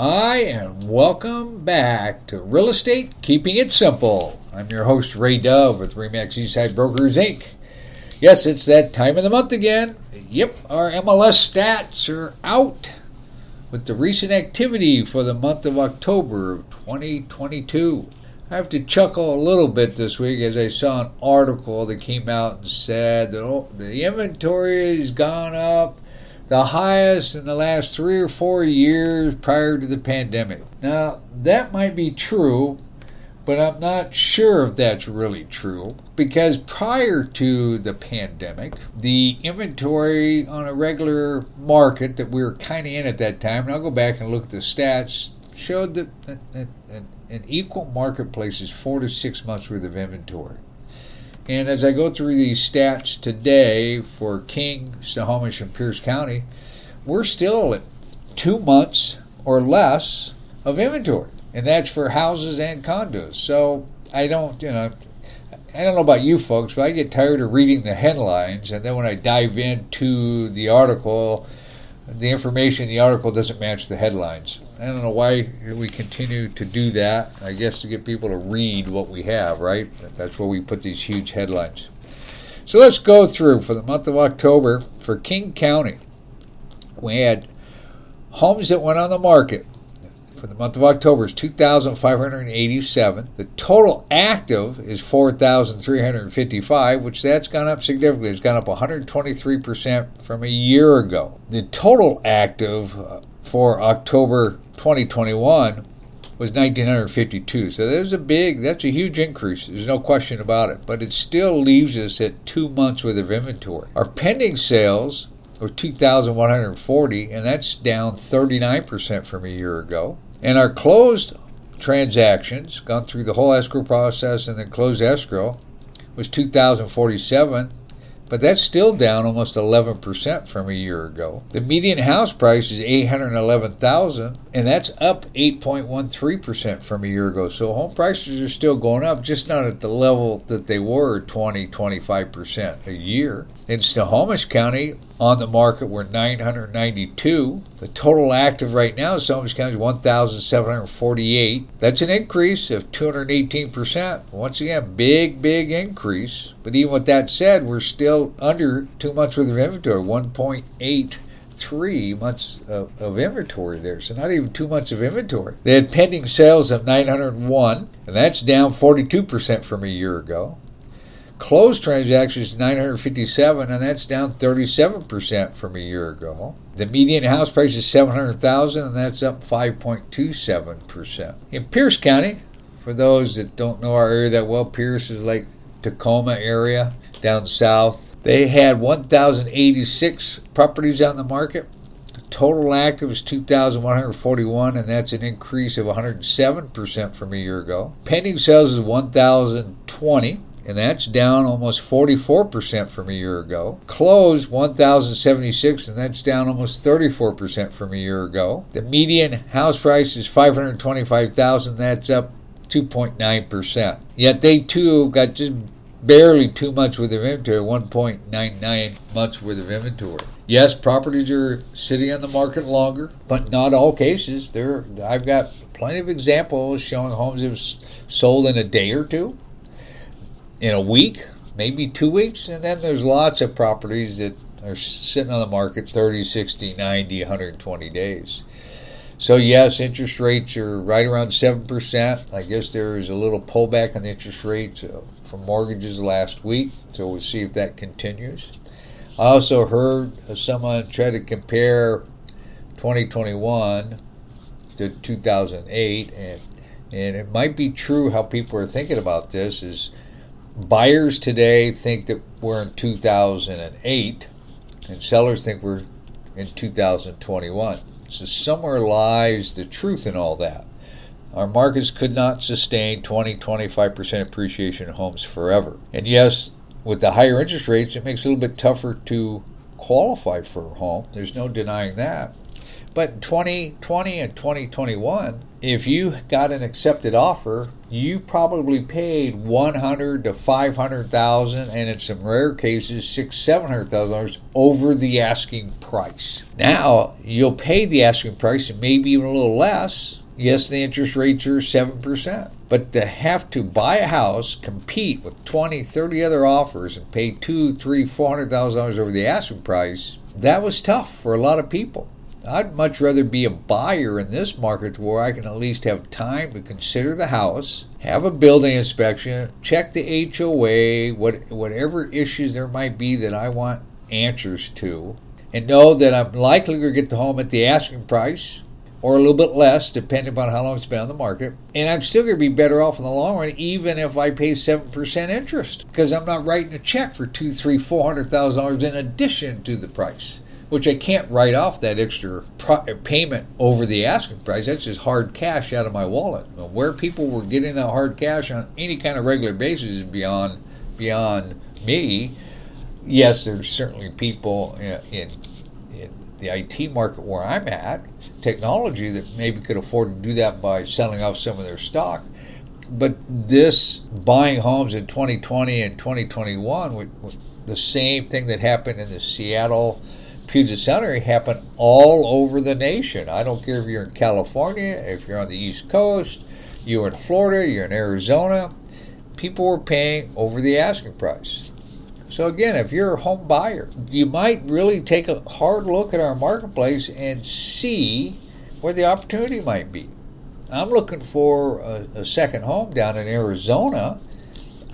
Hi, and welcome back to Real Estate Keeping It Simple. I'm your host, Ray Dove with Remax Eastside Brokers, Inc. Yes, it's that time of the month again. Yep, our MLS stats are out with the recent activity for the month of October of 2022. I have to chuckle a little bit this week as I saw an article that came out and said that oh, the inventory has gone up the highest in the last three or four years prior to the pandemic. Now, that might be true, but I'm not sure if that's really true because prior to the pandemic, the inventory on a regular market that we were kind of in at that time, and I'll go back and look at the stats, showed that an equal marketplace is four to six months worth of inventory. And as I go through these stats today for King, Snohomish, and Pierce County, we're still at two months or less of inventory. And that's for houses and condos. So I don't, you know, I don't know about you folks, but I get tired of reading the headlines. And then when I dive into the article, the information in the article doesn't match the headlines. I don't know why we continue to do that. I guess to get people to read what we have, right? That's where we put these huge headlines. So let's go through for the month of October for King County. We had homes that went on the market for the month of October is 2,587. The total active is 4,355, which that's gone up significantly. It's gone up 123% from a year ago. The total active uh, for October 2021 was 1952. So there's a big, that's a huge increase. There's no question about it. But it still leaves us at two months worth of inventory. Our pending sales were 2,140, and that's down 39% from a year ago. And our closed transactions, gone through the whole escrow process and then closed escrow, was 2,047, but that's still down almost 11% from a year ago. The median house price is 811,000 and that's up 8.13% from a year ago. So home prices are still going up, just not at the level that they were 20, 25% a year. In Snohomish County, on the market were 992. The total active right now in Snohomish County is 1,748. That's an increase of 218%. Once again, big, big increase. But even with that said, we're still under two months worth of inventory, 1.83 months of, of, inventory there. So not even two months of inventory. They had pending sales of 901, and that's down 42% from a year ago. Closed transactions 957, and that's down 37% from a year ago. The median house price is 700,000, and that's up 5.27%. In Pierce County, for those that don't know our area that well, Pierce is like Tacoma area down south. They had 1,086 properties on the market. Total active is 2,141, and that's an increase of 107% from a year ago. Pending sales is 1,020 and that's down almost 44% from a year ago. Closed 1,076, and that's down almost 34% from a year ago. The median house price is 525,000, that's up 2.9%. Yet they too got just barely two months worth of inventory, 1.99 months worth of inventory. Yes, properties are sitting on the market longer, but not all cases. There, I've got plenty of examples showing homes that have sold in a day or two in a week, maybe two weeks, and then there's lots of properties that are sitting on the market 30, 60, 90, 120 days. So, yes, interest rates are right around 7%. I guess there is a little pullback on the interest rates uh, from mortgages last week, so we'll see if that continues. I also heard someone try to compare 2021 to 2008, and, and it might be true how people are thinking about this is buyers today think that we're in 2008, and sellers think we're in 2021. So somewhere lies the truth in all that. Our markets could not sustain 20, 25% appreciation in homes forever. And yes, with the higher interest rates, it makes it a little bit tougher to qualify for a home. There's no denying that. But in 2020 and 2021, if you got an accepted offer, you probably paid 100 to 500,000 and in some rare cases 6 700,000 over the asking price. Now, you'll pay the asking price and maybe even a little less. Yes, the interest rates are 7%. But to have to buy a house, compete with 20, 30 other offers and pay two, three, four hundred thousand dollars over the asking price, that was tough for a lot of people. I'd much rather be a buyer in this market where I can at least have time to consider the house, have a building inspection, check the HOA, what, whatever issues there might be that I want answers to, and know that I'm likely to get the home at the asking price or a little bit less, depending upon how long it's been on the market. And I'm still going to be better off in the long run, even if I pay seven percent interest, because I'm not writing a check for two, three, four hundred thousand dollars in addition to the price which I can't write off that extra pro- payment over the asking price. That's just hard cash out of my wallet. Where people were getting that hard cash on any kind of regular basis is beyond beyond me. Yes, there's certainly people in, in, in the IT market where I'm at, technology that maybe could afford to do that by selling off some of their stock. But this buying homes in 2020 and 2021, with, with the same thing that happened in the Seattle Puget Sound area happen all over the nation. I don't care if you're in California, if you're on the East Coast, you're in Florida, you're in Arizona. People were paying over the asking price. So again, if you're a home buyer, you might really take a hard look at our marketplace and see where the opportunity might be. I'm looking for a, a second home down in Arizona.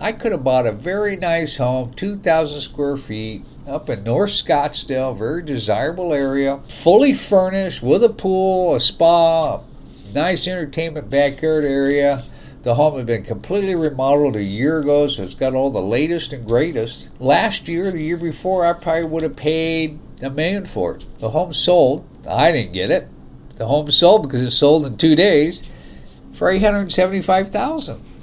I could have bought a very nice home, 2,000 square feet, up in North Scottsdale, very desirable area, fully furnished with a pool, a spa, a nice entertainment backyard area. The home had been completely remodeled a year ago, so it's got all the latest and greatest. Last year, the year before, I probably would have paid a million for it. The home sold. I didn't get it. The home sold because it sold in two days for 875,000.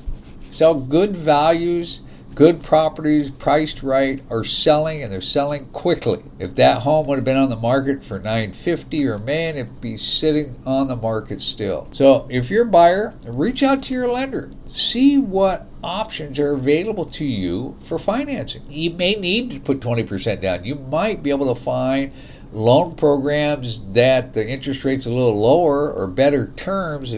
Sell good values, good properties priced right are selling and they're selling quickly. If that home would have been on the market for 950 or man, it'd be sitting on the market still. So if you're a buyer, reach out to your lender. See what options are available to you for financing. You may need to put 20% down. You might be able to find loan programs that the interest rate's a little lower or better terms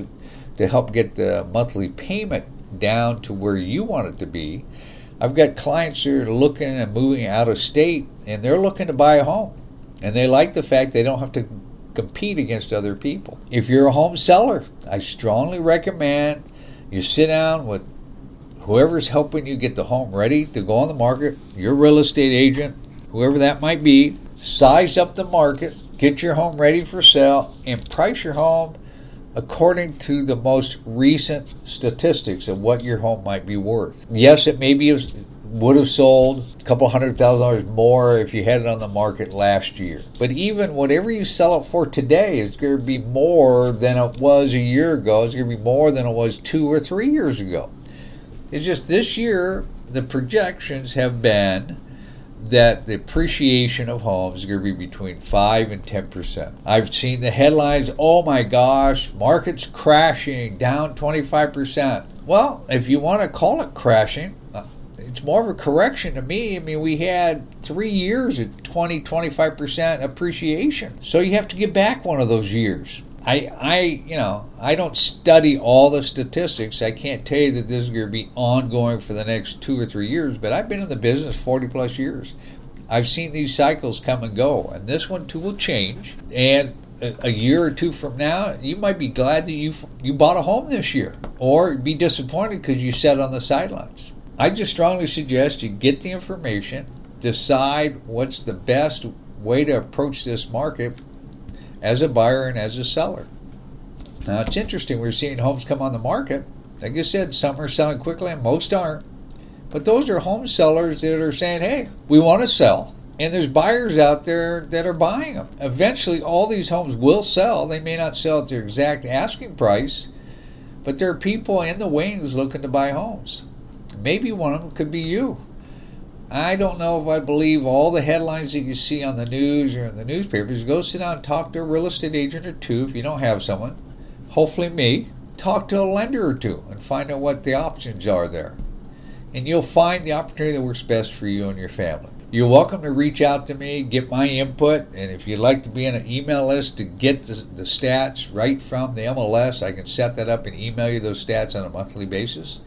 to help get the monthly payment down to where you want it to be I've got clients who are looking and moving out of state and they're looking to buy a home. And they like the fact they don't have to compete against other people. If you're a home seller, I strongly recommend you sit down with whoever's helping you get the home ready to go on the market, your real estate agent, whoever that might be, size up the market, get your home ready for sale, and price your home according to the most recent statistics of what your home might be worth. Yes, it maybe would have sold a couple hundred thousand dollars more if you had it on the market last year. But even whatever you sell it for today is going to be more than it was a year ago. It's going to be more than it was two or three years ago. It's just this year, the projections have been that the appreciation of homes is going to be between 5 and 10%. I've seen the headlines, oh my gosh, market's crashing, down 25%. Well, if you want to call it crashing, uh, it's more of a correction to me. I mean, we had three years at 20, 25% appreciation. So you have to get back one of those years. I, I, you know, I don't study all the statistics. I can't tell you that this is going to be ongoing for the next two or three years, but I've been in the business 40 plus years. I've seen these cycles come and go, and this one too will change. And a, year or two from now, you might be glad that you you bought a home this year, or be disappointed because you sat on the sidelines. I just strongly suggest you get the information, decide what's the best way to approach this market as a buyer and as a seller. Now it's interesting, we're seeing homes come on the market. Like I said, some are selling quickly and most aren't. But those are home sellers that are saying, hey, we want to sell. And there's buyers out there that are buying them. Eventually, all these homes will sell. They may not sell at their exact asking price, but there are people in the wings looking to buy homes. Maybe one of them could be you. I don't know if I believe all the headlines that you see on the news or in the newspapers. Go sit down and talk to a real estate agent or two if you don't have someone. Hopefully, me. Talk to a lender or two and find out what the options are there. And you'll find the opportunity that works best for you and your family. You're welcome to reach out to me, get my input, and if you'd like to be in an email list to get the, the stats right from the MLS, I can set that up and email you those stats on a monthly basis.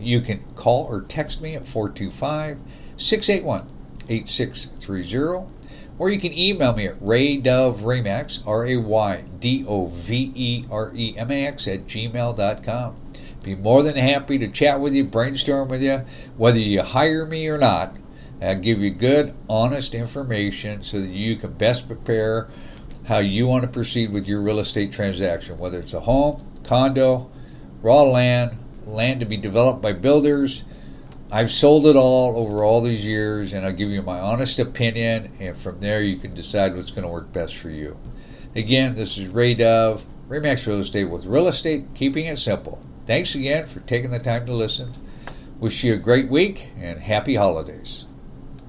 You can call or text me at 425 681 8630, or you can email me at raydove R A Y D O V E R E M A X, at gmail.com. Be more than happy to chat with you, brainstorm with you, whether you hire me or not. I'll give you good, honest information so that you can best prepare how you want to proceed with your real estate transaction, whether it's a home, condo, raw land, land to be developed by builders. I've sold it all over all these years, and I'll give you my honest opinion, and from there you can decide what's going to work best for you. Again, this is Ray Dove, Remax Real Estate with Real Estate, keeping it simple. Thanks again for taking the time to listen. Wish you a great week and happy holidays.